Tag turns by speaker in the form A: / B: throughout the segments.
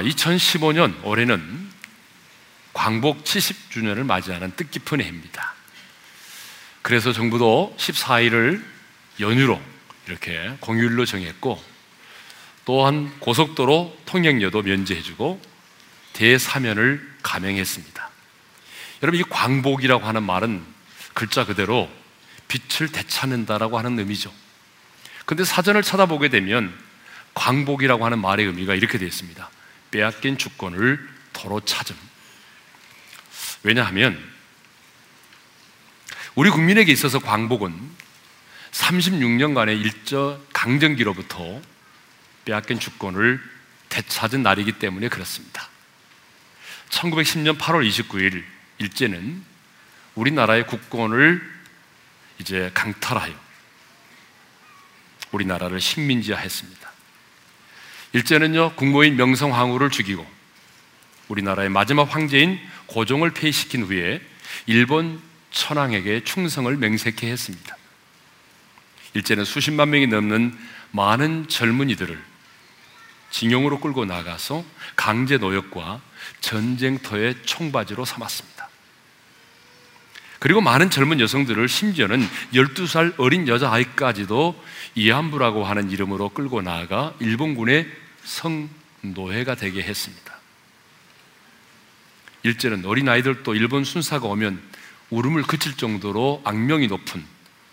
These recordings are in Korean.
A: 자, 2015년 올해는 광복 70주년을 맞이하는 뜻깊은 해입니다. 그래서 정부도 14일을 연휴로 이렇게 공휴일로 정했고 또한 고속도로 통행료도 면제해주고 대사면을 감행했습니다. 여러분 이 광복이라고 하는 말은 글자 그대로 빛을 되찾는다라고 하는 의미죠. 근데 사전을 찾아보게 되면 광복이라고 하는 말의 의미가 이렇게 되어 있습니다. 빼앗긴 주권을 도로 찾음. 왜냐하면 우리 국민에게 있어서 광복은 36년간의 일저 강점기로부터 빼앗긴 주권을 되찾은 날이기 때문에 그렇습니다. 1910년 8월 29일 일제는 우리나라의 국권을 이제 강탈하여 우리나라를 식민지화했습니다. 일제는요 국모인 명성황후를 죽이고 우리나라의 마지막 황제인 고종을 폐위시킨 후에 일본 천황에게 충성을 맹세케 했습니다. 일제는 수십만 명이 넘는 많은 젊은이들을 징용으로 끌고 나가서 강제 노역과 전쟁터의 총바지로 삼았습니다. 그리고 많은 젊은 여성들을 심지어는 12살 어린 여자아이까지도 이한부라고 하는 이름으로 끌고 나아가 일본군의 성노예가 되게 했습니다. 일제는 어린아이들도 일본 순사가 오면 울음을 그칠 정도로 악명이 높은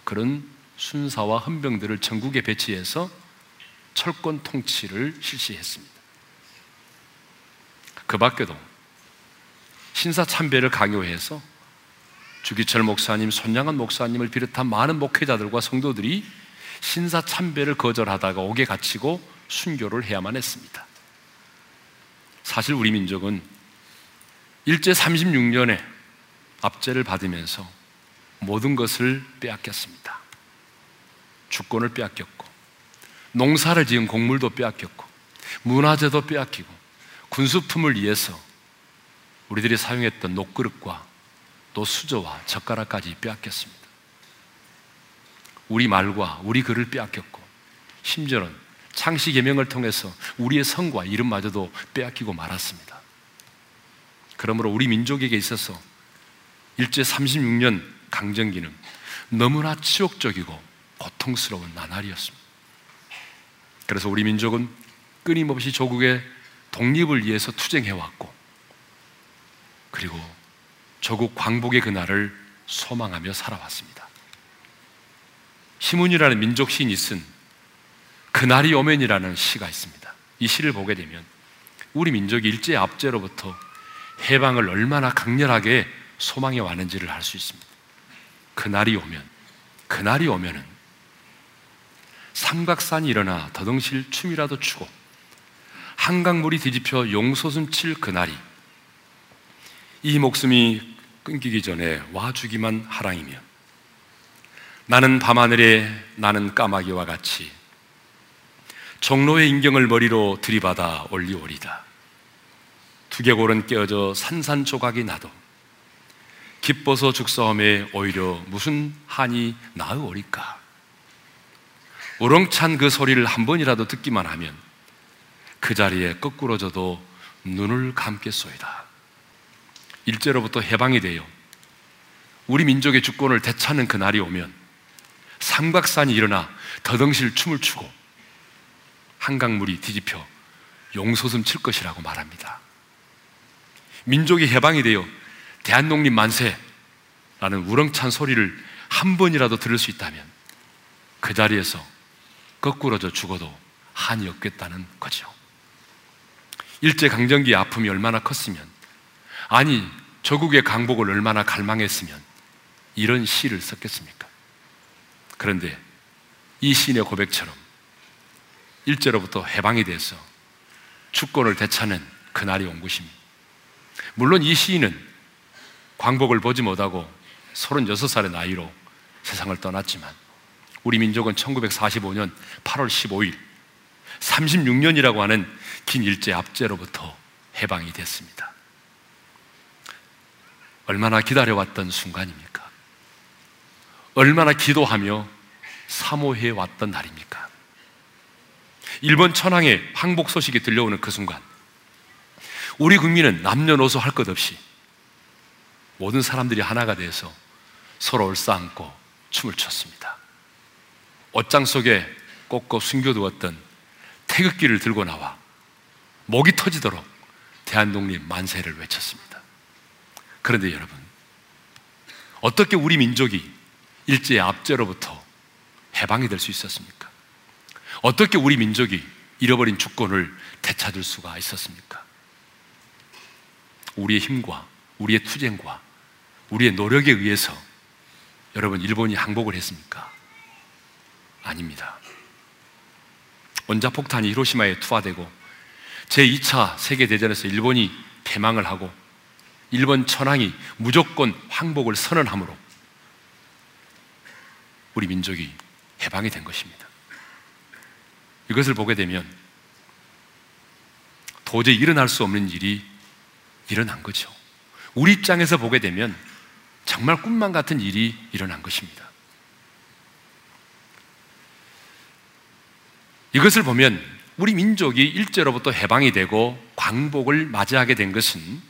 A: 그런 순사와 헌병들을 전국에 배치해서 철권 통치를 실시했습니다. 그 밖에도 신사 참배를 강요해서 주기철 목사님, 손양은 목사님을 비롯한 많은 목회자들과 성도들이 신사 참배를 거절하다가 옥에 갇히고 순교를 해야만 했습니다. 사실 우리 민족은 일제 36년에 압제를 받으면서 모든 것을 빼앗겼습니다. 주권을 빼앗겼고, 농사를 지은 곡물도 빼앗겼고, 문화재도 빼앗기고, 군수품을 위해서 우리들이 사용했던 녹그릇과 또 수저와 젓가락까지 빼앗겼습니다. 우리 말과 우리 글을 빼앗겼고, 심지어는 창시 계명을 통해서 우리의 성과 이름마저도 빼앗기고 말았습니다. 그러므로 우리 민족에게 있어서 일제 36년 강점기는 너무나 치욕적이고 고통스러운 나날이었습니다. 그래서 우리 민족은 끊임없이 조국의 독립을 위해서 투쟁해왔고, 그리고 조국 광복의 그날을 소망하며 살아왔습니다. 시문이라는 민족 시인이 쓴 그날이 오면이라는 시가 있습니다. 이 시를 보게 되면 우리 민족이 일제 압제로부터 해방을 얼마나 강렬하게 소망해 왔는지를 알 수 있습니다. 그날이 오면, 그날이 오면은 삼각산이 일어나 더덩실 춤이라도 추고 한강물이 뒤집혀 용솟음 칠 그날이 이 목숨이 끊기기 전에 와주기만 하랑이며 나는 밤하늘에 나는 까마귀와 같이 종로의 인경을 머리로 들이받아 올리오리다. 두개골은 깨어져 산산조각이 나도 기뻐서 죽사함에 오히려 무슨 한이 나으오리까? 우렁찬 그 소리를 한 번이라도 듣기만 하면 그 자리에 거꾸로져도 눈을 감겠소이다. 일제로부터 해방이 되어 우리 민족의 주권을 되찾는 그 날이 오면 삼각산이 일어나 더덩실 춤을 추고 한강물이 뒤집혀 용솟음 칠 것이라고 말합니다. 민족이 해방이 되어 대한독립 만세라는 우렁찬 소리를 한 번이라도 들을 수 있다면 그 자리에서 거꾸로져 죽어도 한이 없겠다는 거죠. 일제 강점기의 아픔이 얼마나 컸으면 아니 조국의 강복을 얼마나 갈망했으면 이런 시를 썼겠습니까? 그런데 이 시인의 고백처럼 일제로부터 해방이 돼서 주권을 되찾는 그날이 온 것입니다. 물론 이 시인은 광복을 보지 못하고 36살의 나이로 세상을 떠났지만 우리 민족은 1945년 8월 15일 36년이라고 하는 긴 일제 압제로부터 해방이 됐습니다. 얼마나 기다려왔던 순간입니까? 얼마나 기도하며 사모해 왔던 날입니까? 일본 천황의 항복 소식이 들려오는 그 순간 우리 국민은 남녀노소 할 것 없이 모든 사람들이 하나가 돼서 서로 얼싸안고 춤을 췄습니다. 옷장 속에 꽂고 숨겨두었던 태극기를 들고 나와 목이 터지도록 대한독립 만세를 외쳤습니다. 그런데 여러분, 어떻게 우리 민족이 일제의 압제로부터 해방이 될 수 있었습니까? 어떻게 우리 민족이 잃어버린 주권을 되찾을 수가 있었습니까? 우리의 힘과 우리의 투쟁과 우리의 노력에 의해서 여러분 일본이 항복을 했습니까? 아닙니다. 원자폭탄이 히로시마에 투하되고 제2차 세계대전에서 일본이 패망을 하고 일본 천황이 무조건 항복을 선언함으로 우리 민족이 해방이 된 것입니다. 이것을 보게 되면 도저히 일어날 수 없는 일이 일어난 거죠. 우리 입장에서 보게 되면 정말 꿈만 같은 일이 일어난 것입니다. 이것을 보면 우리 민족이 일제로부터 해방이 되고 광복을 맞이하게 된 것은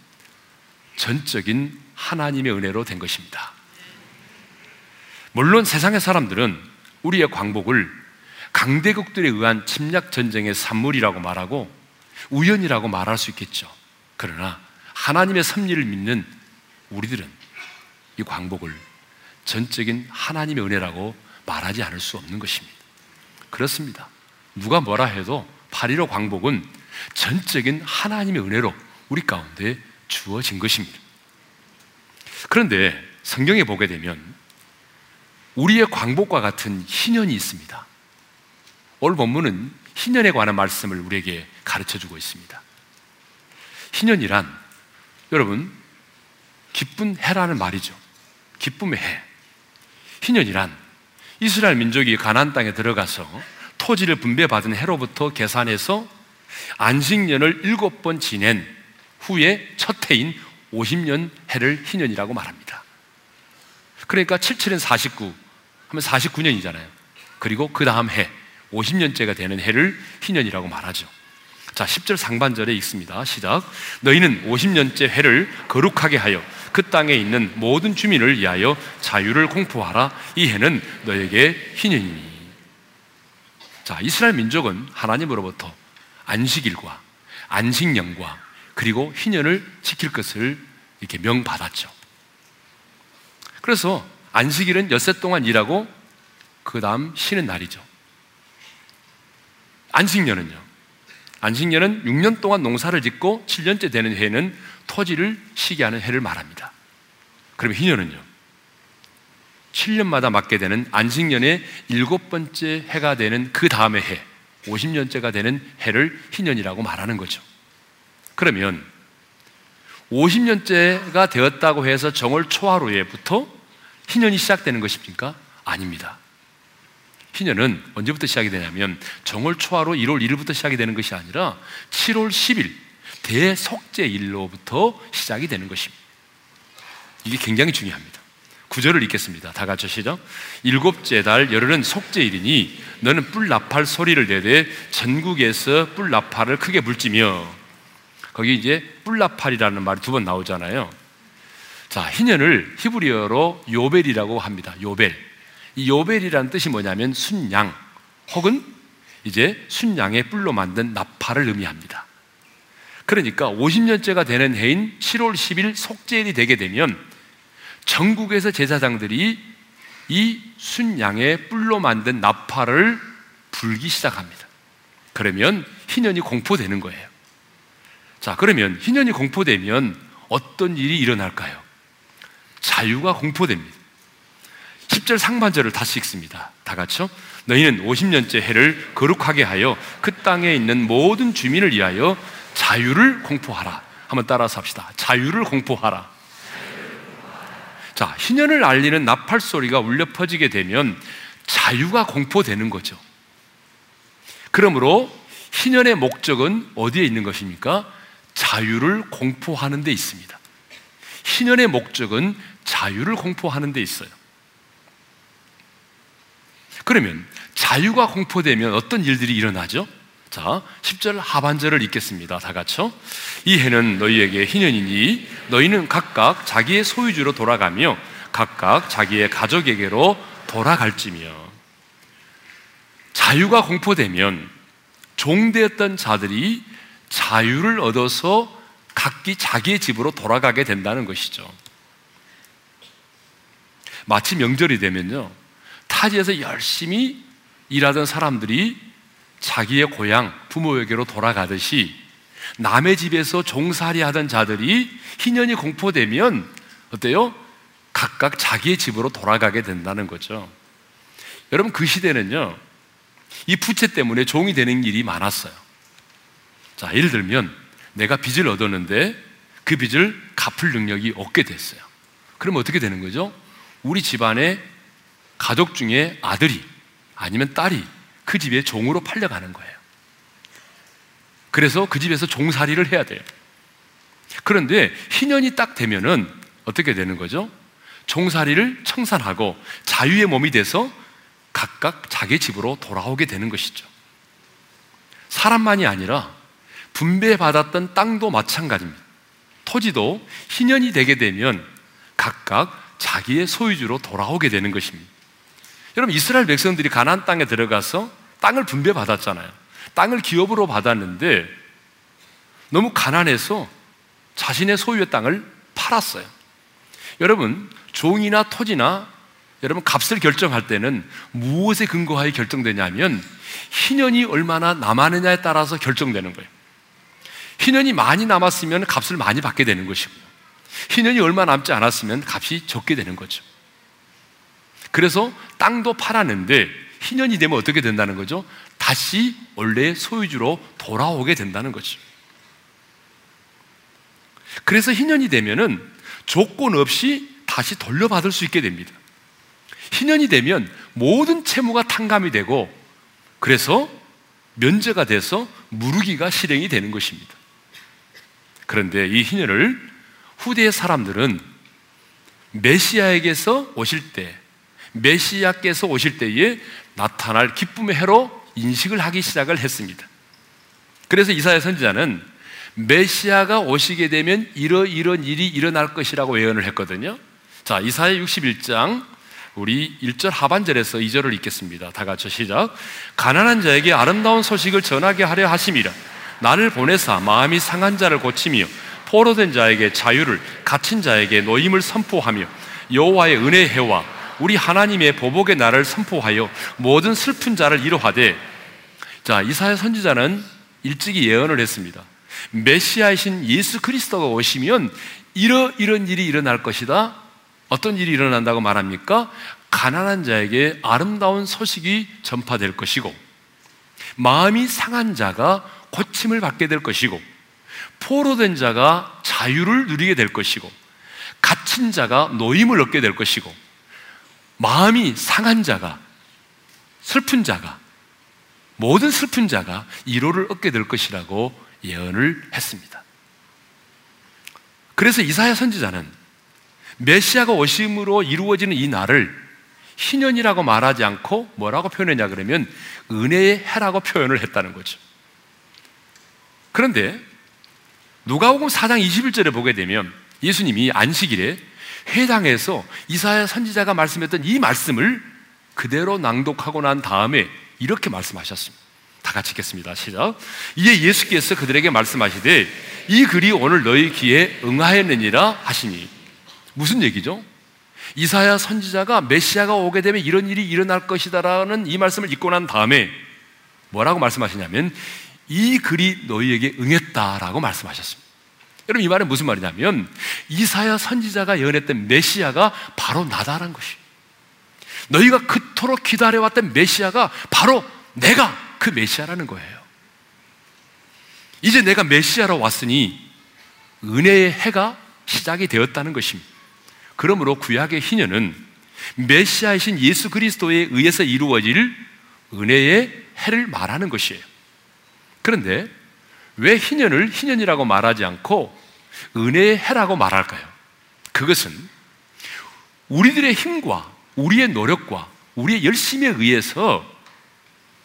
A: 전적인 하나님의 은혜로 된 것입니다. 물론 세상의 사람들은 우리의 광복을 강대국들에 의한 침략 전쟁의 산물이라고 말하고 우연이라고 말할 수 있겠죠. 그러나 하나님의 섭리를 믿는 우리들은 이 광복을 전적인 하나님의 은혜라고 말하지 않을 수 없는 것입니다. 그렇습니다. 누가 뭐라 해도 8.15 광복은 전적인 하나님의 은혜로 우리 가운데 주어진 것입니다. 그런데 성경에 보게 되면 우리의 광복과 같은 희년이 있습니다. 오늘 본문은 희년에 관한 말씀을 우리에게 가르쳐 주고 있습니다. 희년이란 여러분 기쁜 해라는 말이죠. 기쁨의 해. 희년이란 이스라엘 민족이 가나안 땅에 들어가서 토지를 분배받은 해로부터 계산해서 안식년을 일곱 번 지낸 후에 첫 해인 50년 해를 희년이라고 말합니다. 그러니까 77은 49 하면 49년이잖아요. 그리고 그 다음 해 50년째가 되는 해를 희년이라고 말하죠. 자, 10절 상반절에 읽습니다. 시작. 너희는 50년째 해를 거룩하게 하여 그 땅에 있는 모든 주민을 위하여 자유를 공포하라. 이 해는 너에게 희년이니. 자, 이스라엘 민족은 하나님으로부터 안식일과 안식년과 그리고 희년을 지킬 것을 이렇게 명받았죠. 그래서 안식일은 엿새 동안 일하고 그 다음 쉬는 날이죠. 안식년은요. 안식년은 6년 동안 농사를 짓고 7년째 되는 해는 토지를 쉬게 하는 해를 말합니다. 그러면 희년은요. 7년마다 맞게 되는 안식년의 일곱 번째 해가 되는 그 다음의 해, 50년째가 되는 해를 희년이라고 말하는 거죠. 그러면 50년째가 되었다고 해서 정월 초하루에부터 희년이 시작되는 것입니까? 아닙니다. 희년은 언제부터 시작이 되냐면 정월 초하루 1월 1일부터 시작이 되는 것이 아니라 7월 10일 대속죄일로부터 시작이 되는 것입니다. 이게 굉장히 중요합니다. 구절을 읽겠습니다. 다 같이 시작. 일곱째 달 열흘은 속죄일이니 너는 뿔 나팔 소리를 내되 전국에서 뿔 나팔을 크게 불지며 거기 이제 뿔 나팔이라는 말이 두 번 나오잖아요. 자, 희년을 히브리어로 요벨이라고 합니다. 요벨. 이 요벨이라는 뜻이 뭐냐면 순양 혹은 이제 순양의 뿔로 만든 나팔을 의미합니다. 그러니까 50년째가 되는 해인 7월 10일 속죄일이 되게 되면 전국에서 제사장들이 이 순양의 뿔로 만든 나팔을 불기 시작합니다. 그러면 희년이 공포되는 거예요. 자, 그러면 희년이 공포되면 어떤 일이 일어날까요? 자유가 공포됩니다. 10절 상반절을 다시 읽습니다. 다 같이요. 너희는 50년째 해를 거룩하게 하여 그 땅에 있는 모든 주민을 위하여 자유를 공포하라. 한번 따라서 합시다. 자유를 공포하라. 자, 희년을 알리는 나팔 소리가 울려 퍼지게 되면 자유가 공포되는 거죠. 그러므로 희년의 목적은 어디에 있는 것입니까? 자유를 공포하는 데 있습니다. 희년의 목적은 자유를 공포하는 데 있어요. 그러면 자유가 공포되면 어떤 일들이 일어나죠? 자, 자, 10절 하반절을 읽겠습니다. 다 같이요. 이 해는 너희에게 희년이니 너희는 각각 자기의 소유주로 돌아가며 각각 자기의 가족에게로 돌아갈지며 자유가 공포되면 종되었던 자들이 자유를 얻어서 각기 자기의 집으로 돌아가게 된다는 것이죠. 마치 명절이 되면요. 타지에서 열심히 일하던 사람들이 자기의 고향, 부모에게로 돌아가듯이 남의 집에서 종살이 하던 자들이 희년이 공포되면 어때요? 각각 자기의 집으로 돌아가게 된다는 거죠. 여러분 그 시대는요. 이 부채 때문에 종이 되는 일이 많았어요. 자, 예를 들면 내가 빚을 얻었는데 그 빚을 갚을 능력이 없게 됐어요. 그럼 어떻게 되는 거죠? 우리 집안의 가족 중에 아들이 아니면 딸이 그 집에 종으로 팔려가는 거예요. 그래서 그 집에서 종살이를 해야 돼요. 그런데 희년이 딱 되면은 어떻게 되는 거죠? 종살이를 청산하고 자유의 몸이 돼서 각각 자기 집으로 돌아오게 되는 것이죠. 사람만이 아니라 분배받았던 땅도 마찬가지입니다. 토지도 희년이 되게 되면 각각 자기의 소유주로 돌아오게 되는 것입니다. 여러분 이스라엘 백성들이 가나안 땅에 들어가서 땅을 분배받았잖아요. 땅을 기업으로 받았는데 너무 가난해서 자신의 소유의 땅을 팔았어요. 여러분 종이나 토지나 여러분 값을 결정할 때는 무엇에 근거하여 결정되냐면 희년이 얼마나 남았느냐에 따라서 결정되는 거예요. 희년이 많이 남았으면 값을 많이 받게 되는 것이고요. 희년이 얼마 남지 않았으면 값이 적게 되는 거죠. 그래서 땅도 팔았는데 희년이 되면 어떻게 된다는 거죠? 다시 원래 소유주로 돌아오게 된다는 거죠. 그래서 희년이 되면은 조건 없이 다시 돌려받을 수 있게 됩니다. 희년이 되면 모든 채무가 탕감이 되고 그래서 면제가 돼서 무르기가 실행이 되는 것입니다. 그런데 이 희년을 후대의 사람들은 메시아에게서 오실 때, 메시아께서 오실 때에 나타날 기쁨의 해로 인식을 하기 시작을 했습니다. 그래서 이사야 선지자는 메시아가 오시게 되면 이러이런 일이 일어날 것이라고 예언을 했거든요. 자, 이사야 61장 우리 1절 하반절에서 2절을 읽겠습니다. 다 같이 시작. 가난한 자에게 아름다운 소식을 전하게 하려 하심이라. 나를 보내사 마음이 상한 자를 고치며 포로된 자에게 자유를 갇힌 자에게 노임을 선포하며 여호와의 은혜의 해와 우리 하나님의 보복의 날을 선포하여 모든 슬픈 자를 이루하되 자 이사야 선지자는 일찍이 예언을 했습니다. 메시아이신 예수 그리스도가 오시면 이러 이런 일이 일어날 것이다. 어떤 일이 일어난다고 말합니까? 가난한 자에게 아름다운 소식이 전파될 것이고 마음이 상한 자가 고침을 받게 될 것이고 포로된 자가 자유를 누리게 될 것이고 갇힌 자가 노임을 얻게 될 것이고 마음이 상한 자가 슬픈 자가 모든 슬픈 자가 이로를 얻게 될 것이라고 예언을 했습니다. 그래서 이사야 선지자는 메시아가 오심으로 이루어지는 이 날을 희년이라고 말하지 않고 뭐라고 표현했냐 그러면 은혜의 해라고 표현을 했다는 거죠. 그런데 누가복음 4장 21절에 보게 되면 예수님이 안식일에 회당에서 이사야 선지자가 말씀했던 이 말씀을 그대로 낭독하고 난 다음에 이렇게 말씀하셨습니다. 다 같이 읽겠습니다. 시작. 이에 예수께서 그들에게 말씀하시되 이 글이 오늘 너희 귀에 응하였느니라 하시니 무슨 얘기죠? 이사야 선지자가 메시아가 오게 되면 이런 일이 일어날 것이다라는 이 말씀을 읽고 난 다음에 뭐라고 말씀하시냐면 이 글이 너희에게 응했다라고 말씀하셨습니다. 여러분 이 말은 무슨 말이냐면 이사야 선지자가 예언했던 메시아가 바로 나다라는 것이. 너희가 그토록 기다려왔던 메시아가 바로 내가 그 메시아라는 거예요. 이제 내가 메시아로 왔으니 은혜의 해가 시작이 되었다는 것입니다. 그러므로 구약의 희년은 메시아이신 예수 그리스도에 의해서 이루어질 은혜의 해를 말하는 것이에요. 그런데 왜 희년을 희년이라고 말하지 않고 은혜의 해라고 말할까요? 그것은 우리들의 힘과 우리의 노력과 우리의 열심에 의해서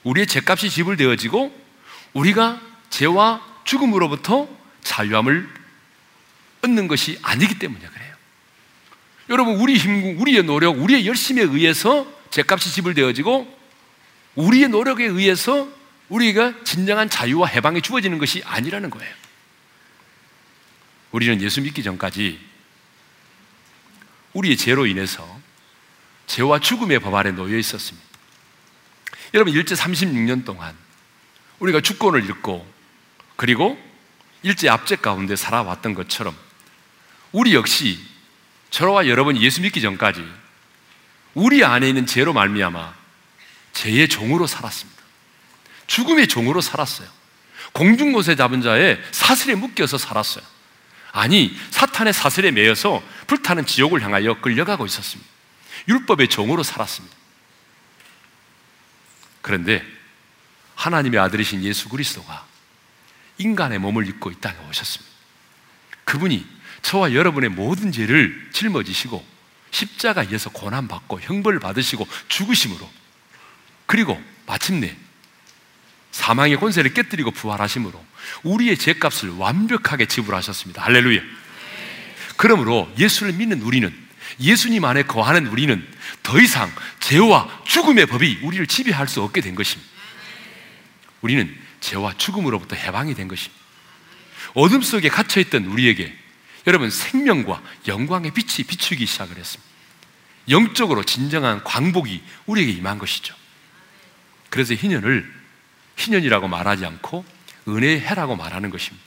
A: 우리의 죄값이 지불되어지고 우리가 죄와 죽음으로부터 자유함을 얻는 것이 아니기 때문에 그래요. 여러분, 우리 힘, 우리의 노력, 우리의 열심에 의해서 죄값이 지불되어지고 우리의 노력에 의해서 우리가 진정한 자유와 해방이 주어지는 것이 아니라는 거예요. 우리는 예수 믿기 전까지 우리의 죄로 인해서 죄와 죽음의 법 아래 놓여 있었습니다. 여러분, 일제 36년 동안 우리가 주권을 잃고 그리고 일제 압제 가운데 살아왔던 것처럼 우리 역시 저와 여러분이 예수 믿기 전까지 우리 안에 있는 죄로 말미암아 죄의 종으로 살았습니다. 죽음의 종으로 살았어요. 공중곳에 잡은 자의 사슬에 묶여서 살았어요. 아니, 사탄의 사슬에 매여서 불타는 지옥을 향하여 끌려가고 있었습니다. 율법의 종으로 살았습니다. 그런데 하나님의 아들이신 예수 그리스도가 인간의 몸을 입고 이 땅에 오셨습니다. 그분이 저와 여러분의 모든 죄를 짊어지시고 십자가에서 고난받고 형벌 받으시고 죽으심으로 그리고 마침내 사망의 권세를 깨뜨리고 부활하심으로 우리의 죄값을 완벽하게 지불하셨습니다. 할렐루야. 그러므로 예수를 믿는 우리는 예수님 안에 거하는 우리는 더 이상 죄와 죽음의 법이 우리를 지배할 수 없게 된 것입니다. 우리는 죄와 죽음으로부터 해방이 된 것입니다. 어둠 속에 갇혀있던 우리에게 여러분 생명과 영광의 빛이 비추기 시작을 했습니다. 영적으로 진정한 광복이 우리에게 임한 것이죠. 그래서 희년을 희년이라고 말하지 않고 은혜의 해라고 말하는 것입니다.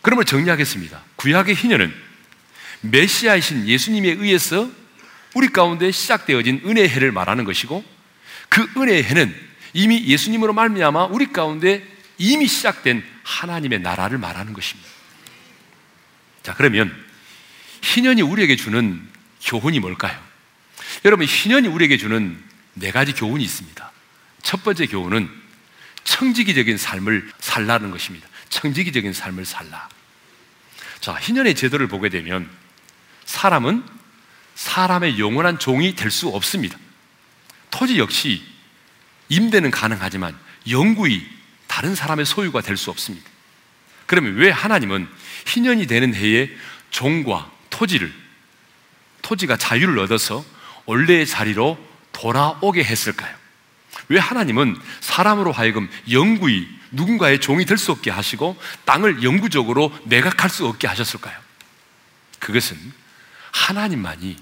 A: 그러면 정리하겠습니다. 구약의 희년은 메시아이신 예수님에 의해서 우리 가운데 시작되어진 은혜의 해를 말하는 것이고 그 은혜의 해는 이미 예수님으로 말미암아 우리 가운데 이미 시작된 하나님의 나라를 말하는 것입니다. 자, 그러면 희년이 우리에게 주는 교훈이 뭘까요? 여러분, 희년이 우리에게 주는 네 가지 교훈이 있습니다. 첫 번째 교훈은 청지기적인 삶을 살라는 것입니다. 청지기적인 삶을 살라. 자, 희년의 제도를 보게 되면 사람은 사람의 영원한 종이 될 수 없습니다. 토지 역시 임대는 가능하지만 영구히 다른 사람의 소유가 될 수 없습니다. 그러면 왜 하나님은 희년이 되는 해에 종과 토지를 토지가 자유를 얻어서 원래의 자리로 돌아오게 했을까요? 왜 하나님은 사람으로 하여금 영구히 누군가의 종이 될 수 없게 하시고 땅을 영구적으로 매각할 수 없게 하셨을까요? 그것은 하나님만이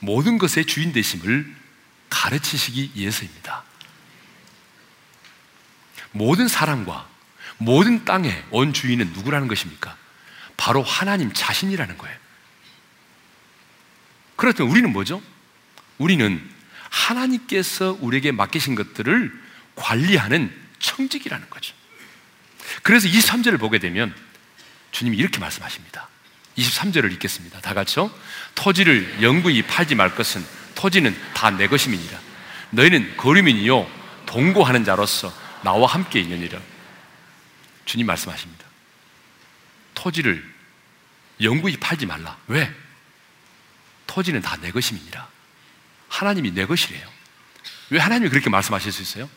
A: 모든 것의 주인 되심을 가르치시기 위해서입니다. 모든 사람과 모든 땅의 온 주인은 누구라는 것입니까? 바로 하나님 자신이라는 거예요. 그렇다면 우리는 뭐죠? 우리는 하나님께서 우리에게 맡기신 것들을 관리하는 청직이라는 거죠. 그래서 23절을 보게 되면 주님이 이렇게 말씀하십니다. 23절을 읽겠습니다. 다 같이요. 토지를 영구히 팔지 말 것은 토지는 다 내 것임이니라. 너희는 거류민이요 동고하는 자로서 나와 함께 있느니라. 주님 말씀하십니다. 토지를 영구히 팔지 말라. 왜? 토지는 다 내 것임이니라. 하나님이 내 것이래요. 왜 하나님이 그렇게 말씀하실 수 있어요?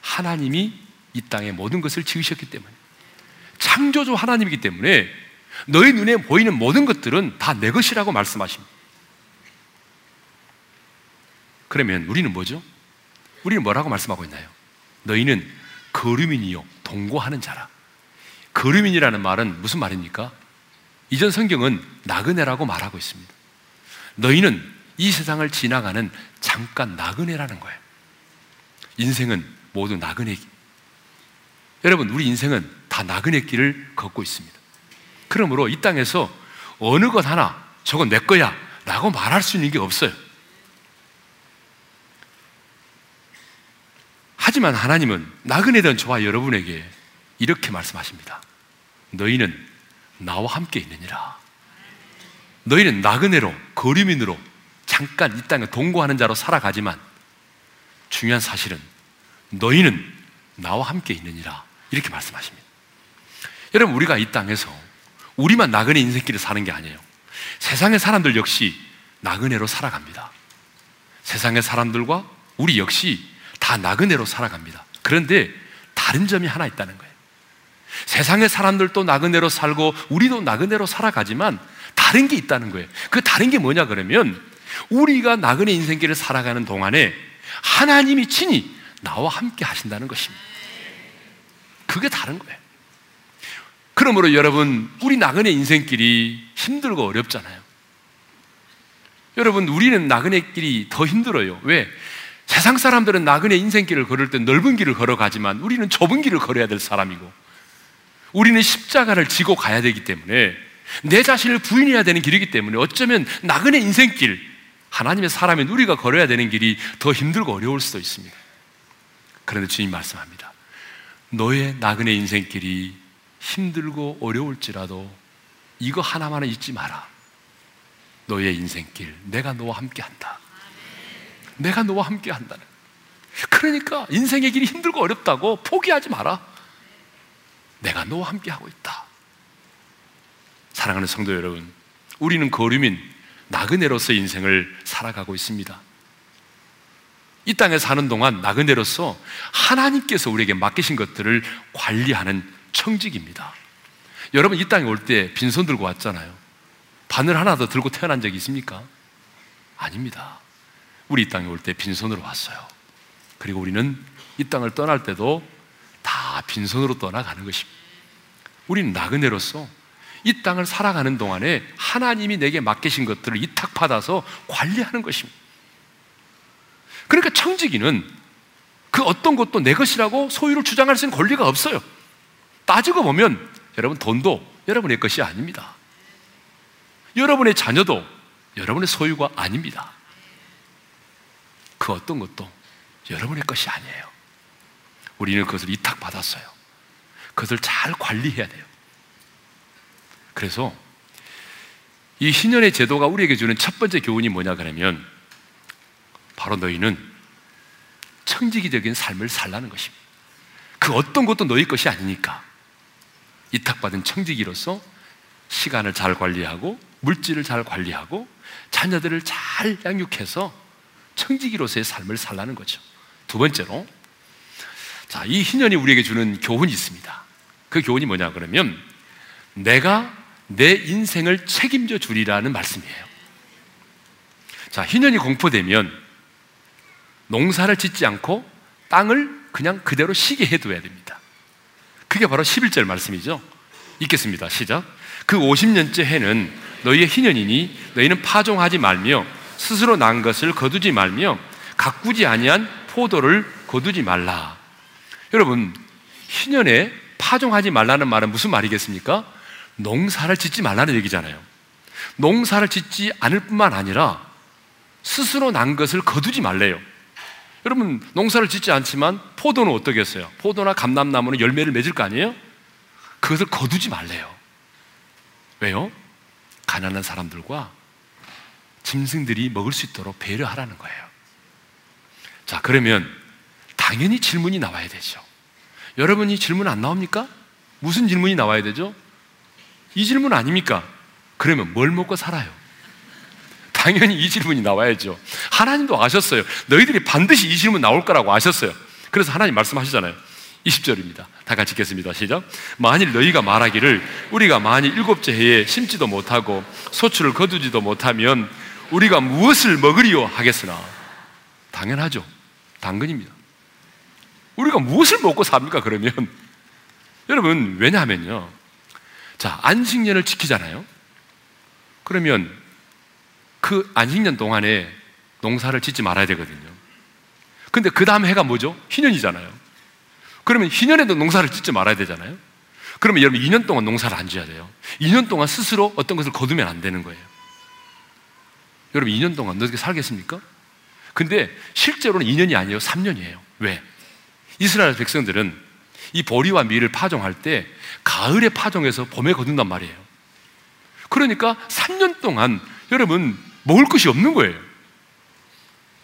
A: 하나님이 이 땅의 모든 것을 지으셨기 때문에. 창조주 하나님이기 때문에 너희 눈에 보이는 모든 것들은 다 내 것이라고 말씀하십니다. 그러면 우리는 뭐죠? 우리는 뭐라고 말씀하고 있나요? 너희는 거류민이요, 동거하는 자라. 거류민이라는 말은 무슨 말입니까? 이전 성경은 나그네라고 말하고 있습니다. 너희는 이 세상을 지나가는 잠깐 나그네라는 거예요. 인생은 모두 나그네. 여러분, 우리 인생은 다 나그네 길을 걷고 있습니다. 그러므로 이 땅에서 어느 것 하나 저건 내 거야 라고 말할 수 있는 게 없어요. 하지만 하나님은 나그네던 저와 여러분에게 이렇게 말씀하십니다. 너희는 나와 함께 있느니라. 너희는 나그네로, 거류민으로 잠깐 이 땅에 동거하는 자로 살아가지만 중요한 사실은 너희는 나와 함께 있느니라. 이렇게 말씀하십니다. 여러분, 우리가 이 땅에서 우리만 나그네 인생길을 사는 게 아니에요. 세상의 사람들 역시 나그네로 살아갑니다. 세상의 사람들과 우리 역시 다 나그네로 살아갑니다. 그런데 다른 점이 하나 있다는 거예요. 세상의 사람들도 나그네로 살고 우리도 나그네로 살아가지만 다른 게 있다는 거예요. 그 다른 게 뭐냐 그러면 우리가 나그네 인생길을 살아가는 동안에 하나님이 친히 나와 함께 하신다는 것입니다. 그게 다른 거예요. 그러므로 여러분, 우리 나그네 인생길이 힘들고 어렵잖아요. 여러분, 우리는 나그네 길이 더 힘들어요. 왜? 세상 사람들은 나그네 인생길을 걸을 때 넓은 길을 걸어가지만 우리는 좁은 길을 걸어야 될 사람이고 우리는 십자가를 지고 가야 되기 때문에 내 자신을 부인해야 되는 길이기 때문에 어쩌면 나그네 인생길, 하나님의 사람인 우리가 걸어야 되는 길이 더 힘들고 어려울 수도 있습니다. 그런데 주님 말씀합니다. 너의 나그네 인생길이 힘들고 어려울지라도 이거 하나만은 잊지 마라. 너의 인생길, 내가 너와 함께 한다. 내가 너와 함께 한다는. 그러니까 인생의 길이 힘들고 어렵다고 포기하지 마라. 내가 너와 함께 하고 있다. 사랑하는 성도 여러분, 우리는 거류민 나그네로서 인생을 살아가고 있습니다. 이 땅에 사는 동안 나그네로서 하나님께서 우리에게 맡기신 것들을 관리하는 청직입니다. 여러분 이 땅에 올 때 빈손 들고 왔잖아요. 바늘 하나 더 들고 태어난 적이 있습니까? 아닙니다. 우리 이 땅에 올 때 빈손으로 왔어요. 그리고 우리는 이 땅을 떠날 때도 다 빈손으로 떠나가는 것입니다. 우리는 나그네로서 이 땅을 살아가는 동안에 하나님이 내게 맡기신 것들을 이탁받아서 관리하는 것입니다. 그러니까 청지기는 그 어떤 것도 내 것이라고 소유를 주장할 수 있는 권리가 없어요. 따지고 보면 여러분 돈도 여러분의 것이 아닙니다. 여러분의 자녀도 여러분의 소유가 아닙니다. 그 어떤 것도 여러분의 것이 아니에요. 우리는 그것을 이탁받았어요. 그것을 잘 관리해야 돼요. 그래서 이 신년의 제도가 우리에게 주는 첫 번째 교훈이 뭐냐 그러면 바로 너희는 청지기적인 삶을 살라는 것입니다. 그 어떤 것도 너희 것이 아니니까 이탁받은 청지기로서 시간을 잘 관리하고 물질을 잘 관리하고 자녀들을 잘 양육해서 청지기로서의 삶을 살라는 거죠. 두 번째로 자, 이 희년이 우리에게 주는 교훈이 있습니다. 그 교훈이 뭐냐 그러면 내가 내 인생을 책임져 주리라는 말씀이에요. 자, 희년이 공포되면 농사를 짓지 않고 땅을 그냥 그대로 쉬게 해둬야 됩니다. 그게 바로 11절 말씀이죠. 읽겠습니다. 시작. 그 50년째 해는 너희의 희년이니 너희는 파종하지 말며 스스로 난 것을 거두지 말며 가꾸지 아니한 포도를 거두지 말라. 여러분, 희년에 파종하지 말라는 말은 무슨 말이겠습니까? 농사를 짓지 말라는 얘기잖아요. 농사를 짓지 않을 뿐만 아니라 스스로 난 것을 거두지 말래요. 여러분 농사를 짓지 않지만 포도는 어떻게 했어요? 포도나 감람나무는 열매를 맺을 거 아니에요? 그것을 거두지 말래요. 왜요? 가난한 사람들과 짐승들이 먹을 수 있도록 배려하라는 거예요. 자, 그러면 당연히 질문이 나와야 되죠. 여러분이 질문 안 나옵니까? 무슨 질문이 나와야 되죠? 이 질문 아닙니까? 그러면 뭘 먹고 살아요? 당연히 이 질문이 나와야죠. 하나님도 아셨어요. 너희들이 반드시 이 질문 나올 거라고 아셨어요. 그래서 하나님 말씀하시잖아요. 20절입니다. 다 같이 읽겠습니다. 시작. 만일 너희가 말하기를 우리가 만일 일곱째 해에 심지도 못하고 소출을 거두지도 못하면 우리가 무엇을 먹으리요 하겠으나 당연하죠. 당근입니다. 우리가 무엇을 먹고 삽니까 그러면 여러분 왜냐하면요. 자 안식년을 지키잖아요. 그러면 그 안식년 동안에 농사를 짓지 말아야 되거든요. 근데 그 다음 해가 뭐죠? 희년이잖아요. 그러면 희년에도 농사를 짓지 말아야 되잖아요. 그러면 여러분 2년 동안 농사를 안 지어야 돼요. 2년 동안 스스로 어떤 것을 거두면 안 되는 거예요. 여러분 2년 동안 어떻게 살겠습니까? 근데 실제로는 2년이 아니에요. 3년이에요. 왜? 이스라엘 백성들은 이 보리와 밀을 파종할 때 가을에 파종해서 봄에 거둔단 말이에요. 그러니까 3년 동안 여러분 먹을 것이 없는 거예요.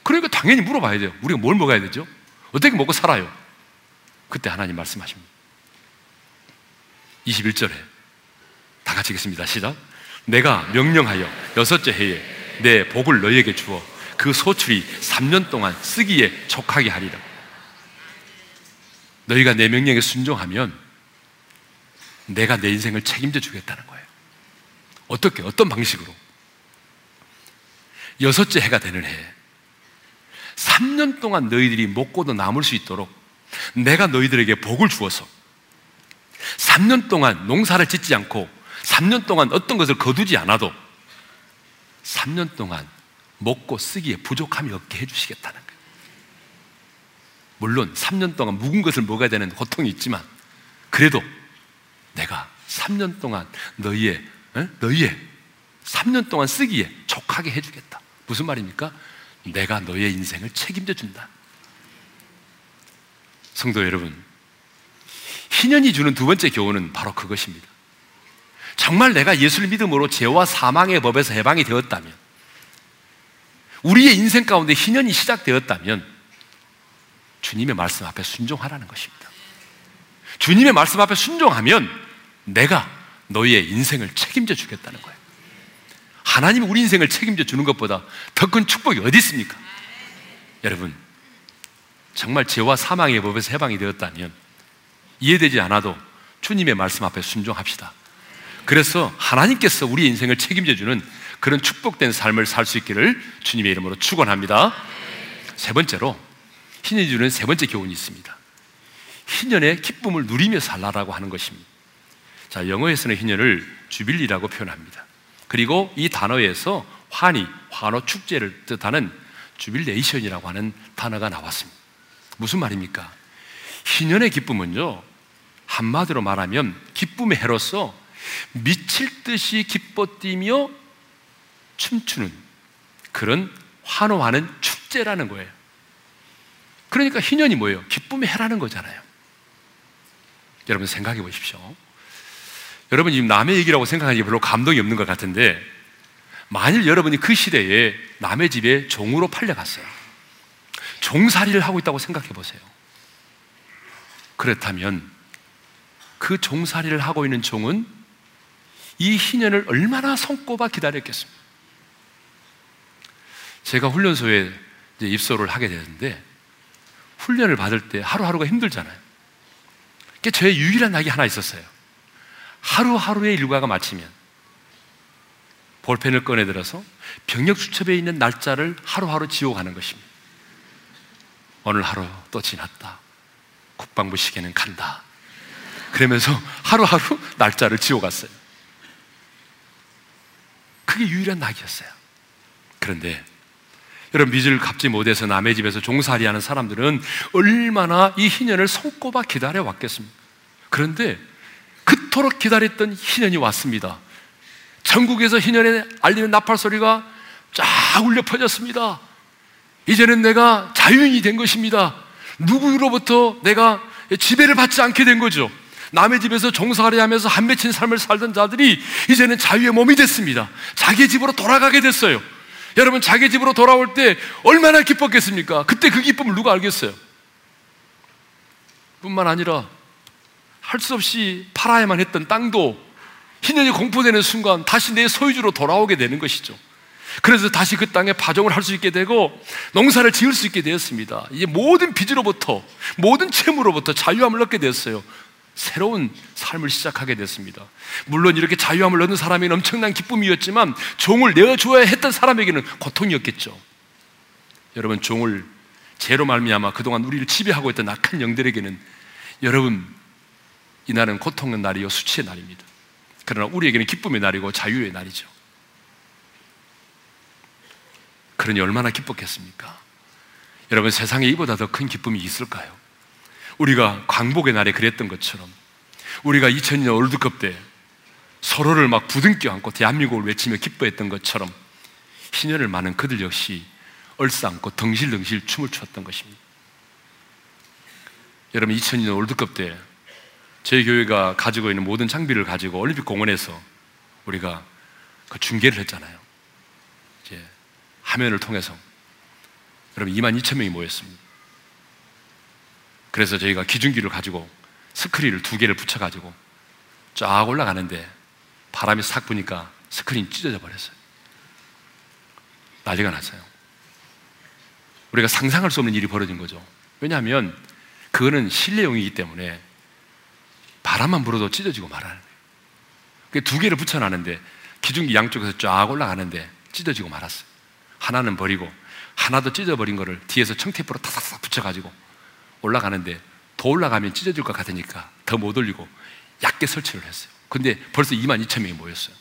A: 그러니까 당연히 물어봐야 돼요. 우리가 뭘 먹어야 되죠? 어떻게 먹고 살아요? 그때 하나님 말씀하십니다. 21절에 다 같이 읽겠습니다. 시작. 내가 명령하여 여섯째 해에 내 복을 너희에게 주어 그 소출이 3년 동안 쓰기에 족하게 하리라. 너희가 내 명령에 순종하면 내가 내 인생을 책임져 주겠다는 거예요. 어떻게, 어떤 방식으로? 여섯째 해가 되는 해. 3년 동안 너희들이 먹고도 남을 수 있도록 내가 너희들에게 복을 주어서 3년 동안 농사를 짓지 않고 3년 동안 어떤 것을 거두지 않아도 3년 동안 먹고 쓰기에 부족함이 없게 해주시겠다는 거예요. 물론 3년 동안 묵은 것을 먹어야 되는 고통이 있지만 그래도 내가 3년 동안 너희의 에? 너희의 3년 동안 쓰기에 족하게 해주겠다. 무슨 말입니까? 내가 너의 인생을 책임져 준다. 성도 여러분, 희년이 주는 두 번째 교훈은 바로 그것입니다. 정말 내가 예수를 믿음으로 죄와 사망의 법에서 해방이 되었다면, 우리의 인생 가운데 희년이 시작되었다면, 주님의 말씀 앞에 순종하라는 것입니다. 주님의 말씀 앞에 순종하면 내가 너희의 인생을 책임져 주겠다는 거예요. 하나님이 우리 인생을 책임져 주는 것보다 더 큰 축복이 어디 있습니까? 여러분, 정말 죄와 사망의 법에서 해방이 되었다면 이해되지 않아도 주님의 말씀 앞에 순종합시다. 그래서 하나님께서 우리 인생을 책임져 주는 그런 축복된 삶을 살 수 있기를 주님의 이름으로 축원합니다. 세 번째로 희년이 주는 세 번째 교훈이 있습니다. 희년의 기쁨을 누리며 살라라고 하는 것입니다. 자, 영어에서는 희년을 주빌리라고 표현합니다. 그리고 이 단어에서 환희, 환호 축제를 뜻하는 주빌레이션이라고 하는 단어가 나왔습니다. 무슨 말입니까? 희년의 기쁨은요, 한마디로 말하면 기쁨의 해로서 미칠 듯이 기뻐 뛰며 춤추는 그런 환호하는 축제라는 거예요. 그러니까 희년이 뭐예요? 기쁨의 해라는 거잖아요. 여러분 생각해 보십시오. 여러분 지금 남의 얘기라고 생각하기 별로 감동이 없는 것 같은데 만일 여러분이 그 시대에 남의 집에 종으로 팔려갔어요. 종살이를 하고 있다고 생각해 보세요. 그렇다면 그 종살이를 하고 있는 종은 이 희년을 얼마나 손꼽아 기다렸겠습니까? 제가 훈련소에 입소를 하게 되는데 훈련을 받을 때 하루하루가 힘들잖아요. 그게 저의 유일한 낙이 하나 있었어요. 하루하루의 일과가 마치면 볼펜을 꺼내 들어서 병력 수첩에 있는 날짜를 하루하루 지워가는 것입니다. 오늘 하루 또 지났다. 국방부 시계는 간다. 그러면서 하루하루 날짜를 지워갔어요. 그게 유일한 낙이었어요. 그런데 여러분 빚을 갚지 못해서 남의 집에서 종살이 하는 사람들은 얼마나 이 희년을 손꼽아 기다려 왔겠습니까? 그런데 그토록 기다렸던 희년이 왔습니다. 전국에서 희년에 알리는 나팔 소리가 쫙 울려 퍼졌습니다. 이제는 내가 자유인이 된 것입니다. 누구로부터 내가 지배를 받지 않게 된 거죠. 남의 집에서 종살이 하면서 한 맺힌 삶을 살던 자들이 이제는 자유의 몸이 됐습니다. 자기 집으로 돌아가게 됐어요. 여러분, 자기 집으로 돌아올 때 얼마나 기뻤겠습니까? 그때 그 기쁨을 누가 알겠어요? 뿐만 아니라 할 수 없이 팔아야만 했던 땅도 희년이 공포되는 순간 다시 내 소유주로 돌아오게 되는 것이죠. 그래서 다시 그 땅에 파종을 할 수 있게 되고 농사를 지을 수 있게 되었습니다. 이제 모든 빚으로부터 모든 채무로부터 자유함을 얻게 되었어요. 새로운 삶을 시작하게 됐습니다. 물론 이렇게 자유함을 얻는 사람에게는 엄청난 기쁨이었지만 종을 내어줘야 했던 사람에게는 고통이었겠죠. 여러분 종을 죄로 말미암아 그동안 우리를 지배하고 있던 악한 영들에게는 여러분 이날은 고통의 날이요 수치의 날입니다. 그러나 우리에게는 기쁨의 날이고 자유의 날이죠. 그러니 얼마나 기뻤겠습니까? 여러분 세상에 이보다 더 큰 기쁨이 있을까요? 우리가 광복의 날에 그랬던 것처럼 우리가 2002년 월드컵 때 서로를 막 부둥켜 안고 대한민국을 외치며 기뻐했던 것처럼 희년을 많은 그들 역시 얼싸안고 덩실덩실 춤을 추었던 것입니다. 여러분 2002년 월드컵 때 저희 교회가 가지고 있는 모든 장비를 가지고 올림픽 공원에서 우리가 그 중계를 했잖아요. 이제 화면을 통해서 여러분 2만 2천 명이 모였습니다. 그래서 저희가 기중기를 가지고 스크린을 두 개를 붙여가지고 쫙 올라가는데 바람이 싹 부니까 스크린 찢어져 버렸어요. 난리가 났어요. 우리가 상상할 수 없는 일이 벌어진 거죠. 왜냐하면 그거는 실내용이기 때문에 바람만 불어도 찢어지고 말하는 거예요. 두 개를 붙여놨는데 기중기 양쪽에서 쫙 올라가는데 찢어지고 말았어요. 하나는 버리고 하나도 찢어버린 거를 뒤에서 청테이프로 타닥타닥 붙여가지고 올라가는데 더 올라가면 찢어질 것 같으니까 더 못 올리고 얕게 설치를 했어요. 근데 벌써 2만 2천 명이 모였어요.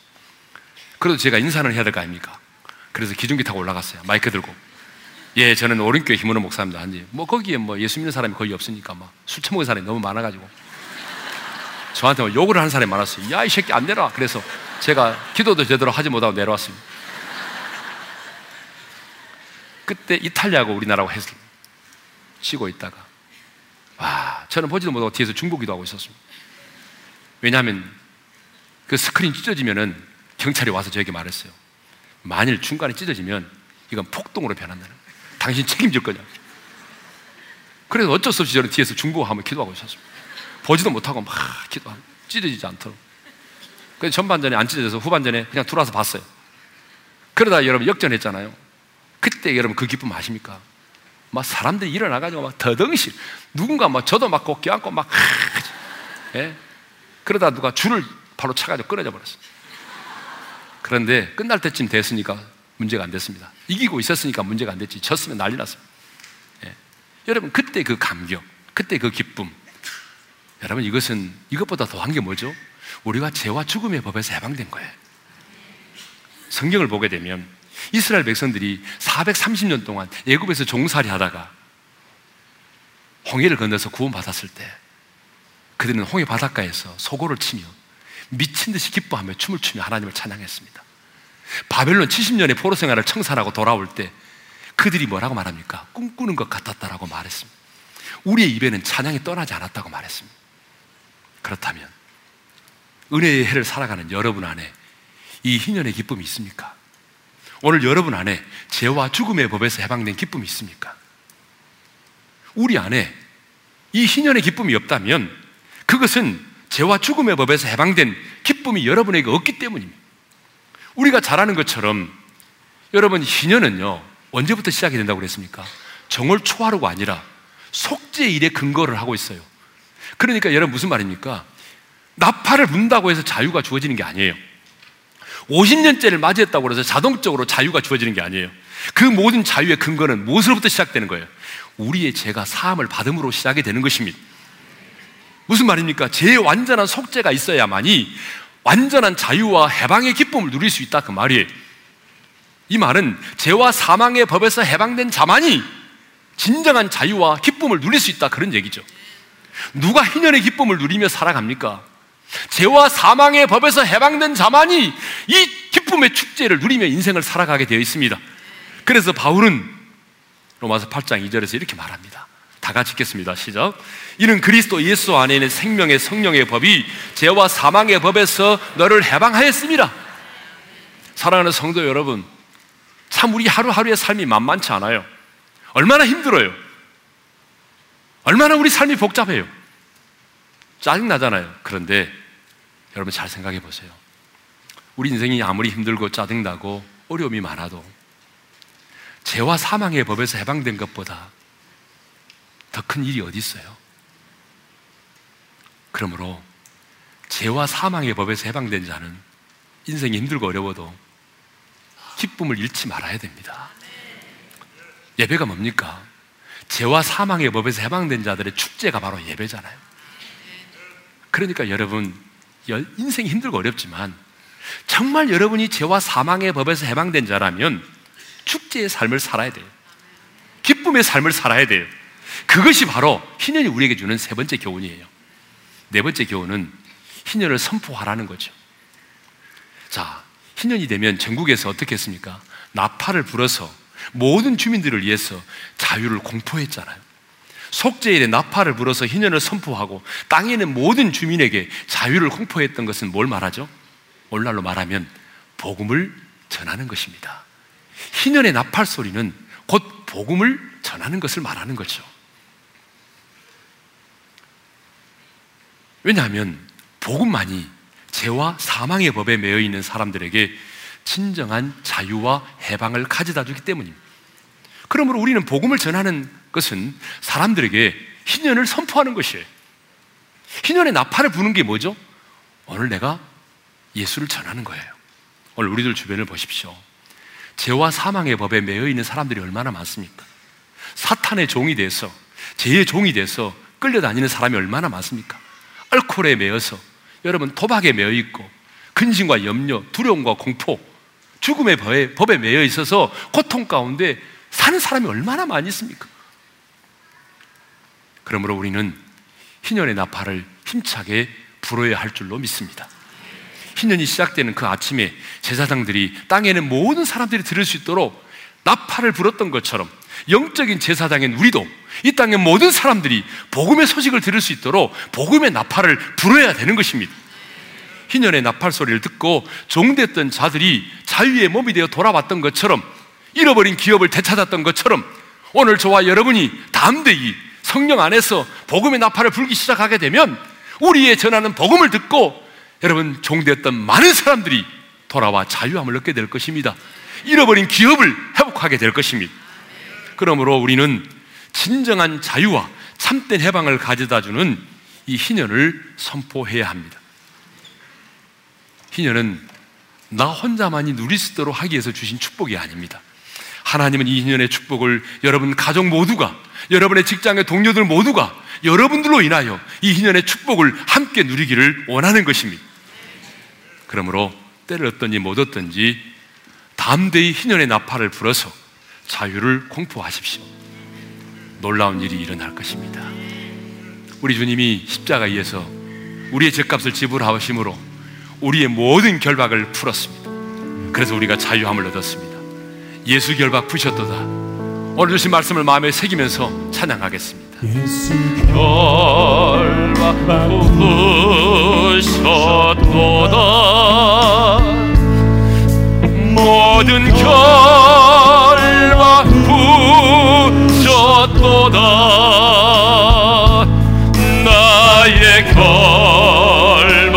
A: 그래도 제가 인사는 해야 될 거 아닙니까? 그래서 기중기 타고 올라갔어요. 마이크 들고. 예, 저는 오른교회 힘으로 목사입니다. 아니, 뭐 거기에 뭐 예수 믿는 사람이 거의 없으니까 막 술 처먹은 사람이 너무 많아가지고 저한테 막 욕을 하는 사람이 많았어요. 야, 이 새끼 안 내라. 그래서 제가 기도도 제대로 하지 못하고 내려왔습니다. 그때 이탈리아하고 우리나라하고 해서 쉬고 있다가 와, 저는 보지도 못하고 뒤에서 중보기도 하고 있었습니다. 왜냐하면 그 스크린 찢어지면은 경찰이 와서 저에게 말했어요. 만일 중간에 찢어지면 이건 폭동으로 변한다는. 당신 책임질 거냐? 그래서 어쩔 수 없이 저는 뒤에서 중보하면 기도하고 있었습니다. 보지도 못하고 막 기도하고 찢어지지 않도록. 그래서 전반전에 안 찢어져서 후반전에 그냥 들어와서 봤어요. 그러다 여러분 역전했잖아요. 그때 여러분 그 기쁨 아십니까? 막 사람들이 일어나가지고 막 더덩실 누군가 막 저도 막꼭 껴안고 막 예? 그러다 누가 줄을 바로 차가지고 끊어져 버렸어요. 그런데 끝날 때쯤 됐으니까 문제가 안 됐습니다. 이기고 있었으니까 문제가 안 됐지. 졌으면 난리 났습니다. 예. 여러분 그때 그 감격, 그때 그 기쁨. 여러분 이것은 이것보다 더한 게 뭐죠? 우리가 죄와 죽음의 법에서 해방된 거예요. 성경을 보게 되면 이스라엘 백성들이 430년 동안 예굽에서 종살이 하다가 홍해를 건너서 구원받았을 때 그들은 홍해 바닷가에서 소고를 치며 미친 듯이 기뻐하며 춤을 추며 하나님을 찬양했습니다. 바벨론 70년의 포로 생활을 청산하고 돌아올 때 그들이 뭐라고 말합니까? 꿈꾸는 것 같았다라고 말했습니다. 우리의 입에는 찬양이 떠나지 않았다고 말했습니다. 그렇다면 은혜의 해를 살아가는 여러분 안에 이 희년의 기쁨이 있습니까? 오늘 여러분 안에 죄와 죽음의 법에서 해방된 기쁨이 있습니까? 우리 안에 이 희년의 기쁨이 없다면 그것은 죄와 죽음의 법에서 해방된 기쁨이 여러분에게 없기 때문입니다. 우리가 잘 아는 것처럼 여러분 희년은요 언제부터 시작이 된다고 그랬습니까? 정월 초하루가 아니라 속죄 일에 근거를 하고 있어요. 그러니까 여러분 무슨 말입니까? 나팔을 분다고 해서 자유가 주어지는 게 아니에요. 50년째를 맞이했다고 해서 자동적으로 자유가 주어지는 게 아니에요. 그 모든 자유의 근거는 무엇으로부터 시작되는 거예요? 우리의 죄가 사함을 받음으로 시작이 되는 것입니다. 무슨 말입니까? 제 완전한 속죄가 있어야만이 완전한 자유와 해방의 기쁨을 누릴 수 있다 그 말이에요. 이 말은 죄와 사망의 법에서 해방된 자만이 진정한 자유와 기쁨을 누릴 수 있다 그런 얘기죠. 누가 희년의 기쁨을 누리며 살아갑니까? 죄와 사망의 법에서 해방된 자만이 이 기쁨의 축제를 누리며 인생을 살아가게 되어 있습니다. 그래서 바울은 로마서 8장 2절에서 이렇게 말합니다. 다 같이 읽겠습니다. 시작. 이는 그리스도 예수 안에 있는 생명의 성령의 법이 죄와 사망의 법에서 너를 해방하였습니다. 사랑하는 성도 여러분, 참 우리 하루하루의 삶이 만만치 않아요. 얼마나 힘들어요. 얼마나 우리 삶이 복잡해요. 짜증나잖아요. 그런데 여러분 잘 생각해 보세요. 우리 인생이 아무리 힘들고 짜증나고 어려움이 많아도 죄와 사망의 법에서 해방된 것보다 더 큰 일이 어디 있어요? 그러므로 죄와 사망의 법에서 해방된 자는 인생이 힘들고 어려워도 기쁨을 잃지 말아야 됩니다. 예배가 뭡니까? 죄와 사망의 법에서 해방된 자들의 축제가 바로 예배잖아요. 그러니까 여러분, 인생이 힘들고 어렵지만 정말 여러분이 죄와 사망의 법에서 해방된 자라면 축제의 삶을 살아야 돼요. 기쁨의 삶을 살아야 돼요. 그것이 바로 희년이 우리에게 주는 세 번째 교훈이에요. 네 번째 교훈은 희년을 선포하라는 거죠. 자, 희년이 되면 전국에서 어떻게 했습니까? 나팔을 불어서 모든 주민들을 위해서 자유를 공포했잖아요. 속죄일에 나팔을 불어서 희년을 선포하고 땅에 있는 모든 주민에게 자유를 공포했던 것은 뭘 말하죠? 오늘날로 말하면 복음을 전하는 것입니다. 희년의 나팔 소리는 곧 복음을 전하는 것을 말하는 거죠. 왜냐하면 복음만이 죄와 사망의 법에 매여 있는 사람들에게 진정한 자유와 해방을 가져다 주기 때문입니다. 그러므로 우리는 복음을 전하는 것은 사람들에게 희년을 선포하는 것이에요. 희년의 나팔을 부는 게 뭐죠? 오늘 내가 예수를 전하는 거예요. 오늘 우리들 주변을 보십시오. 죄와 사망의 법에 매여 있는 사람들이 얼마나 많습니까? 사탄의 종이 돼서, 죄의 종이 돼서 끌려다니는 사람이 얼마나 많습니까? 알코올에 매여서, 여러분 도박에 매여 있고, 근심과 염려, 두려움과 공포, 죽음의 법에, 법에 매여 있어서 고통 가운데 사는 사람이 얼마나 많이 있습니까? 그러므로 우리는 희년의 나팔을 힘차게 불어야 할 줄로 믿습니다. 희년이 시작되는 그 아침에 제사장들이 땅에 는 모든 사람들이 들을 수 있도록 나팔을 불었던 것처럼 영적인 제사장인 우리도 이 땅의 모든 사람들이 복음의 소식을 들을 수 있도록 복음의 나팔을 불어야 되는 것입니다. 희년의 나팔 소리를 듣고 종됐던 자들이 자유의 몸이 되어 돌아왔던 것처럼 잃어버린 기업을 되찾았던 것처럼 오늘 저와 여러분이 담대히 성령 안에서 복음의 나팔을 불기 시작하게 되면 우리의 전하는 복음을 듣고 여러분 종됐던 많은 사람들이 돌아와 자유함을 얻게 될 것입니다. 잃어버린 기업을 회복하게 될 것입니다. 그러므로 우리는 진정한 자유와 참된 해방을 가져다 주는 이 희년을 선포해야 합니다. 희년은 나 혼자만이 누릴 수 있도록 하기 위해서 주신 축복이 아닙니다. 하나님은 이 희년의 축복을 여러분 가족 모두가 여러분의 직장의 동료들 모두가 여러분들로 인하여 이 희년의 축복을 함께 누리기를 원하는 것입니다. 그러므로 때를 얻든지 못 얻든지 담대히 희년의 나팔을 불어서 자유를 공포하십시오. 놀라운 일이 일어날 것입니다. 우리 주님이 십자가에서 우리의 죄값을 지불하심으로 우리의 모든 결박을 풀었습니다. 그래서 우리가 자유함을 얻었습니다. 예수 결박 푸셨도다. 오늘 주신 말씀을 마음에 새기면서 찬양하겠습니다. 예수 결박 푸셨도다. 모든 결박 푸셨도다. 나의 결박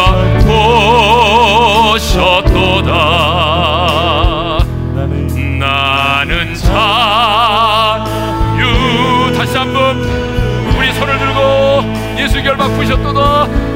A: 푸셨도다. 푸셨도다. 푸셨도다.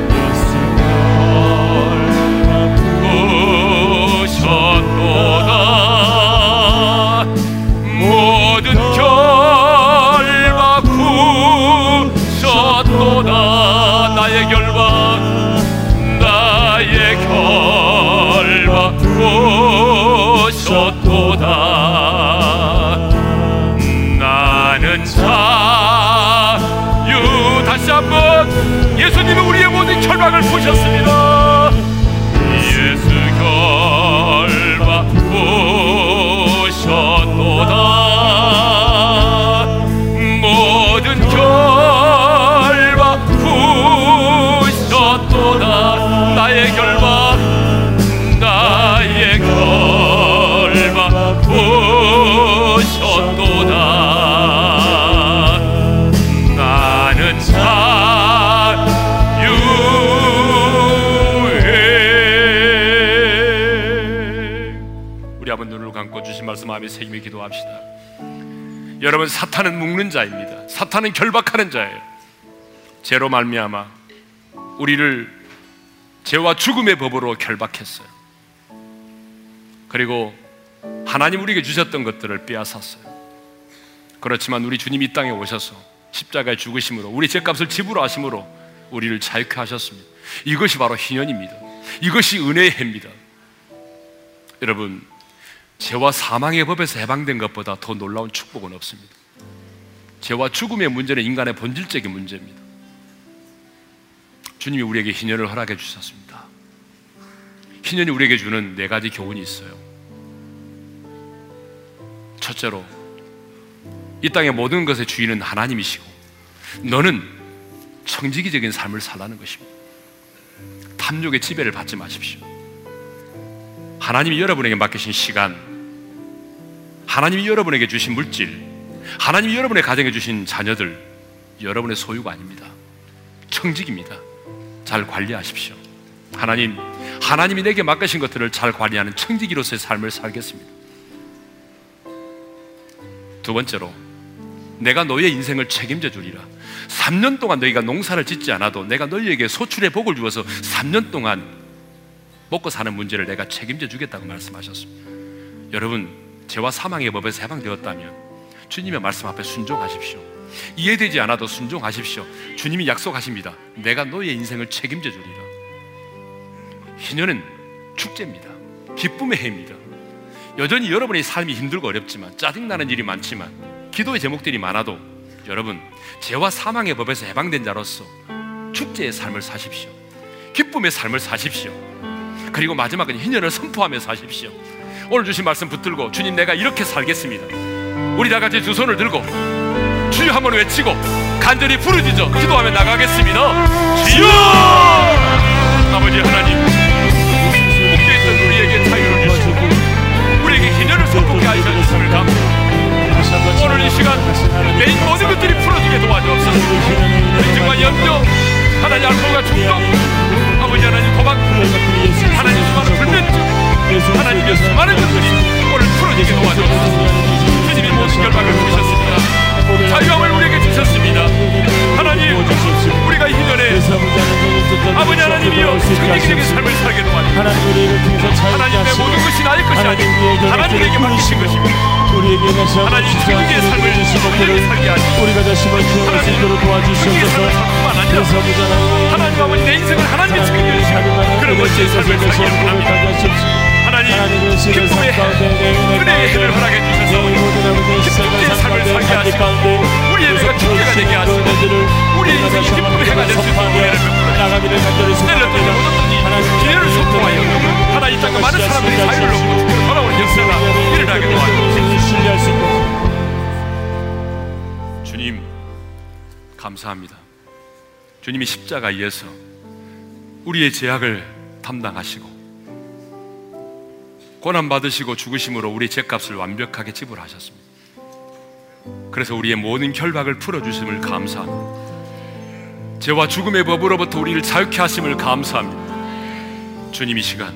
A: 여러분 사탄은 묶는 자입니다 사탄은 결박하는 자예요 죄로 말미암아 우리를 죄와 죽음의 법으로 결박했어요 그리고 하나님 우리에게 주셨던 것들을 빼앗았어요 그렇지만 우리 주님 이 땅에 오셔서 십자가에 죽으심으로 우리 죄값을 지불 하심으로 우리를 자유케 하셨습니다. 이것이 바로 희년입니다. 이것이 은혜의 해입니다. 여러분, 죄와 사망의 법에서 해방된 것보다 더 놀라운 축복은 없습니다. 죄와 죽음의 문제는 인간의 본질적인 문제입니다. 주님이 우리에게 희년을 허락해 주셨습니다. 희년이 우리에게 주는 네 가지 교훈이 있어요. 첫째로, 이 땅의 모든 것의 주인은 하나님이시고 너는 청지기적인 삶을 살라는 것입니다. 탐욕의 지배를 받지 마십시오. 하나님이 여러분에게 맡기신 시간, 하나님이 여러분에게 주신 물질, 하나님이 여러분의 가정에 주신 자녀들, 여러분의 소유가 아닙니다. 청직입니다. 잘 관리하십시오. 하나님, 하나님이 내게 맡기신 것들을 잘 관리하는 청지기로서의 삶을 살겠습니다. 두 번째로, 내가 너의 인생을 책임져 주리라. 3년 동안 너희가 농사를 짓지 않아도 내가 너희에게 소출의 복을 주어서 3년 동안 먹고 사는 문제를 내가 책임져 주겠다고 말씀하셨습니다. 여러분, 죄와 사망의 법에서 해방되었다면 주님의 말씀 앞에 순종하십시오. 이해되지 않아도 순종하십시오. 주님이 약속하십니다. 내가 너의 인생을 책임져 주리라. 희년은 축제입니다. 기쁨의 해입니다. 여전히 여러분의 삶이 힘들고 어렵지만 짜증나는 일이 많지만 기도의 제목들이 많아도 여러분 죄와 사망의 법에서 해방된 자로서 축제의 삶을 사십시오. 기쁨의 삶을 사십시오. 그리고 마지막은 희년을 선포하며 사십시오. 오늘 주신 말씀 붙들고 주님 내가 이렇게 살겠습니다. 우리 다 같이 두 손을 들고 주여 한번 외치고 간절히 부르짖어 기도하며 나가겠습니다. 주여! 아버지 하나님 묶여있던 우리에게 자유를 주시고 우리에게 기년을 선포케 하셔 주심을 감사합니다. 오늘 이 시간 내 모든 것들이 풀어지게 도와주옵소서. 의증과 염려, 하나님 알코올과 중독, 아버지 하나님 도박, 하나님 수많은 불면증, 하나님의 수많은 것들이 오늘 풀어지게 도와주옵소서. 주님이 모든 결박을 주셨습니다. 자유함을 우리에게 주셨습니다. 하나님, 우리가 이 년에 아버지 하나님이여 승리적인 삶을 살게 도와주옵소서. 하나님의 모든 것이 나의 것이 아니고 하나님에게 맡기신 것입니다. 하나님 승리의 삶을 우리에게 살게 하시고
B: 우리가 다시 한번 기억할 수 있도록 도와주시옵소서.
A: 그래서 하나님 아버지 내 인생을 하나님이 책임져 주시고 그런 멋진 삶을 살게 합니다. 하나님 기쁨의 해, 은혜의 해를 허락해 주셔서 기쁨의 삶을 살게 하시고 우리의 내가 축제가 되게 하시고 기회를 선포하여 많은 사람들이 자유를 얻고 돌아오는 역사가 일어나게 도와주옵소서 주님 감사합니다. 주님이 십자가에서 우리의 죄악을 담당하시고 고난 받으시고 죽으심으로 우리 죄값을 완벽하게 지불하셨습니다. 그래서 우리의 모든 결박을 풀어 주심을 감사합니다. 죄와 죽음의 법으로부터 우리를 자유케 하심을 감사합니다. 주님 이 시간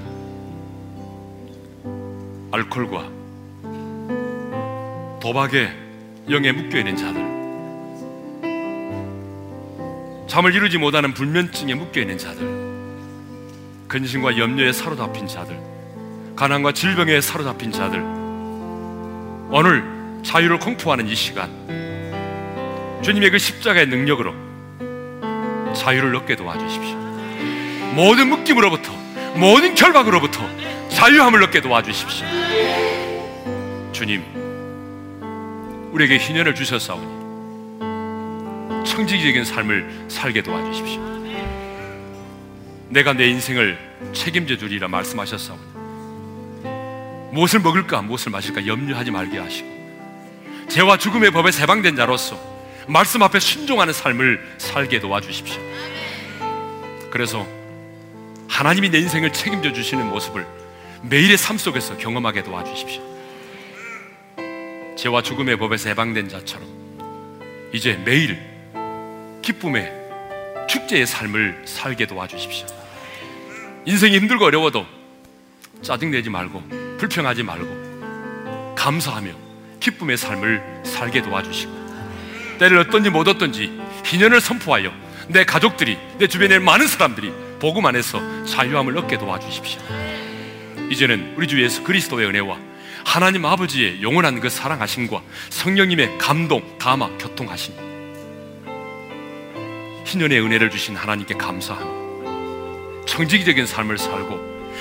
A: 알코올과 도박에 영에 묶여 있는 자들 잠을 이루지 못하는 불면증에 묶여 있는 자들 근심과 염려에 사로잡힌 자들 가난과 질병에 사로잡힌 자들 오늘 자유를 공포하는 이 시간 주님의 그 십자가의 능력으로 자유를 얻게 도와주십시오. 모든 묶임으로부터 모든 결박으로부터 자유함을 얻게 도와주십시오. 주님 우리에게 희년을 주셨사오니 청지기적인 삶을 살게 도와주십시오. 내가 내 인생을 책임져 주리라 말씀하셨사오니 무엇을 먹을까 무엇을 마실까 염려하지 말게 하시고 죄와 죽음의 법에 해방된 자로서 말씀 앞에 순종하는 삶을 살게 도와주십시오. 그래서 하나님이 내 인생을 책임져 주시는 모습을 매일의 삶 속에서 경험하게 도와주십시오. 죄와 죽음의 법에서 해방된 자처럼 이제 매일 기쁨의 축제의 삶을 살게 도와주십시오. 인생이 힘들고 어려워도 짜증내지 말고 불평하지 말고 감사하며 기쁨의 삶을 살게 도와주시고 때를 얻든지 못 얻든지 희년을 선포하여 내 가족들이 내 주변의 많은 사람들이 복음 안에서 자유함을 얻게 도와주십시오. 이제는 우리 주 예수 그리스도의 은혜와 하나님 아버지의 영원한 그 사랑하심과 성령님의 감동, 감화, 교통하심 희년의 은혜를 주신 하나님께 감사하며 청지기적인 삶을 살고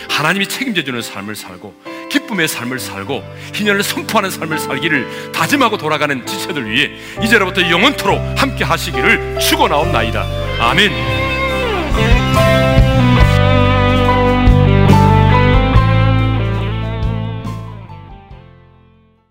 A: 하나님이 책임져주는 삶을 살고 기쁨의 삶을 살고 희년을 선포하는 삶을 살기를 다짐하고 돌아가는 지체들 위해 이제로부터 영원토록 함께 하시기를 축원하옵나이다. 아멘.